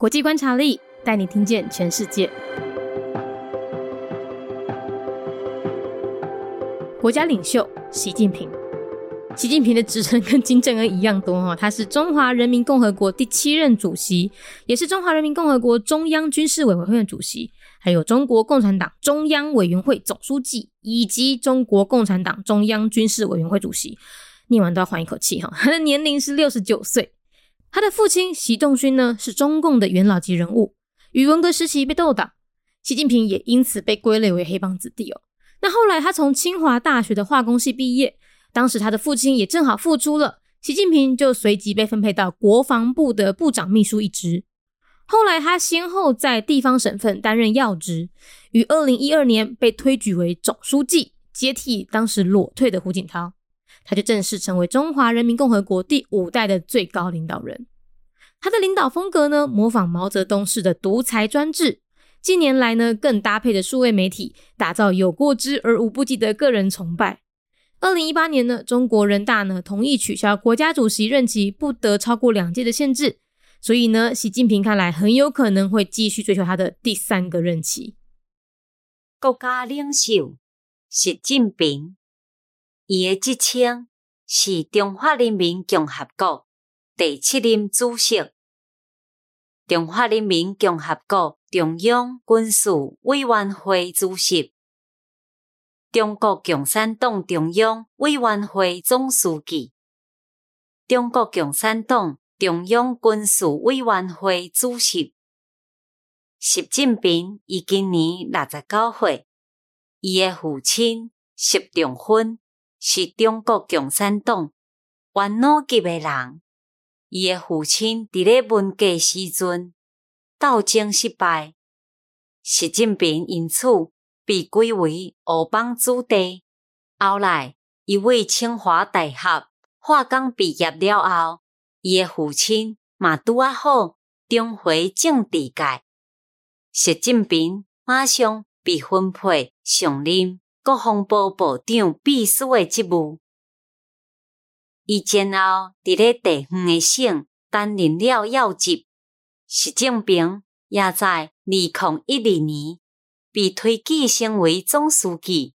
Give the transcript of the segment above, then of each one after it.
国际观察力带你听见全世界。国家领袖习近平，习近平的职称跟金正恩一样多哈，他是中华人民共和国第七任主席，也是中华人民共和国中央军事委员会的主席，还有中国共产党中央委员会总书记，以及中国共产党中央军事委员会主席。念完都要缓一口气哈，他 的年龄是六十九岁。他的父亲习仲勋呢是中共的元老级人物，与文革时期被斗倒，习近平也因此被归类为黑帮子弟哦。那后来他从清华大学的化工系毕业，当时他的父亲也正好复出了，习近平就随即被分配到国防部的部长秘书一职。后来他先后在地方省份担任要职，于二零一二年被推举为总书记，接替当时裸退的胡锦涛。他就正式成为中华人民共和国第五代的最高领导人。他的领导风格呢，模仿毛泽东式的独裁专制。近年来呢，更搭配的数位媒体，打造有过之而无不及的个人崇拜。二零一八年呢，中国人大呢同意取消国家主席任期不得超过两届的限制，所以呢，习近平看来很有可能会继续追求他的第三个任期。国家领袖习近平。伊诶职称是中华人民共和国第七任主席，中华人民共和国中央军事委员会主席，中国共产党中央委员会总书记，中国共产党中央军事委员会主席。习近平伊今年六十九岁，伊诶父亲习仲勋。是中国共产党元老级诶人，伊诶父亲伫咧文革时阵斗争失败，习近平因此被归为乌帮子弟。后来，伊位清华大学化工毕业了后，伊诶父亲嘛拄啊好重回政治界，习近平马上被分配上任。国防部部长秘书的职务，伊前后伫咧地方的省担任了要职。习近平也在二零一二年被推举成为总书记，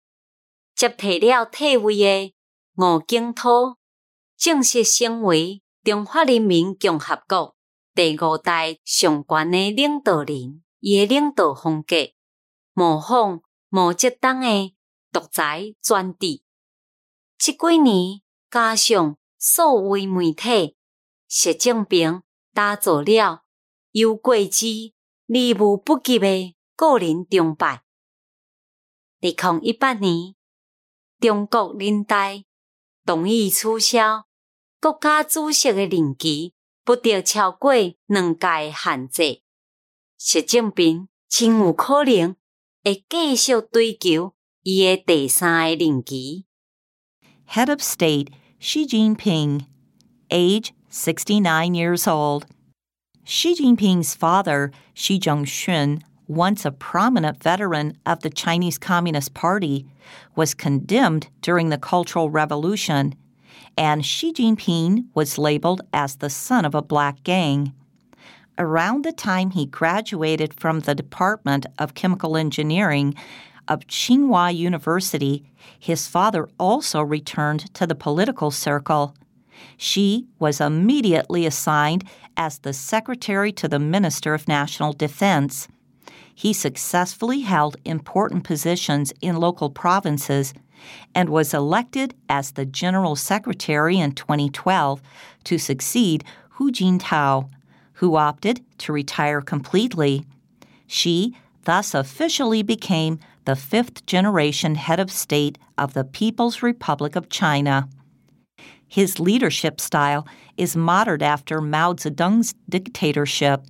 接替了退位的吴景涛，正式成为中华人民共和国第五代上悬的领导人。伊的领导风格模仿毛泽东的。独裁专制，这几年加上数位媒体，习近平打造了有过之而无不及的个人崇拜。二零一八年，中国人大同意取消国家主席的任期不得超过两届限制。习近平真有可能会继续追求。Head of State Xi Jinping, age 69 years old. Xi Jinping's father, Xi Zhongxun, once a prominent veteran of the Chinese Communist Party, was condemned during the Cultural Revolution, and Xi Jinping was labeled as the son of a black gang. Around the time he graduated from the Department of Chemical Engineering, of Tsinghua University, his father also returned to the political circle. She was immediately assigned as the secretary to the Minister of National Defense. He successfully held important positions in local provinces and was elected as the General Secretary in 2012 to succeed Hu Jintao, who opted to retire completely. She thus officially became the fifth generation head of state of the People's Republic of China. His leadership style is modeled after Mao Zedong's dictatorship,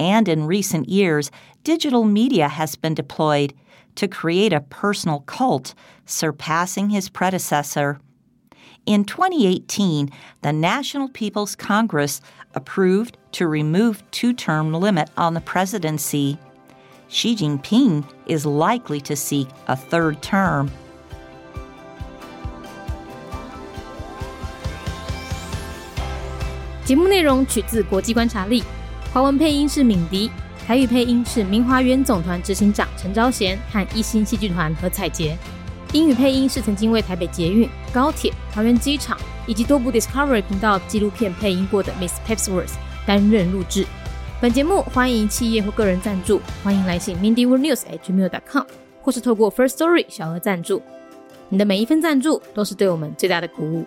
and in recent years, digital media has been deployed to create a personal cult surpassing his predecessor. In 2018, the National People's Congress approved to remove two-term limit on the presidency. Xi Jinping is likely to seek a third term. 节目内容取自国际观察力。 华文配音是敏迪，台语配音是明华园总团执行长陈昭贤和一星戏剧团何彩杰。英语配音是曾经为台北捷运、高铁、桃园机场以及多部 Discovery 频道纪录片配音过的 Miss Pepsworth 担任录制。 本节目欢迎企业或个人赞助，欢迎来信 mindyworldnews@gmail.com，或是透过 First Story 小额赞助。你的每一份赞助都是对我们最大的鼓舞。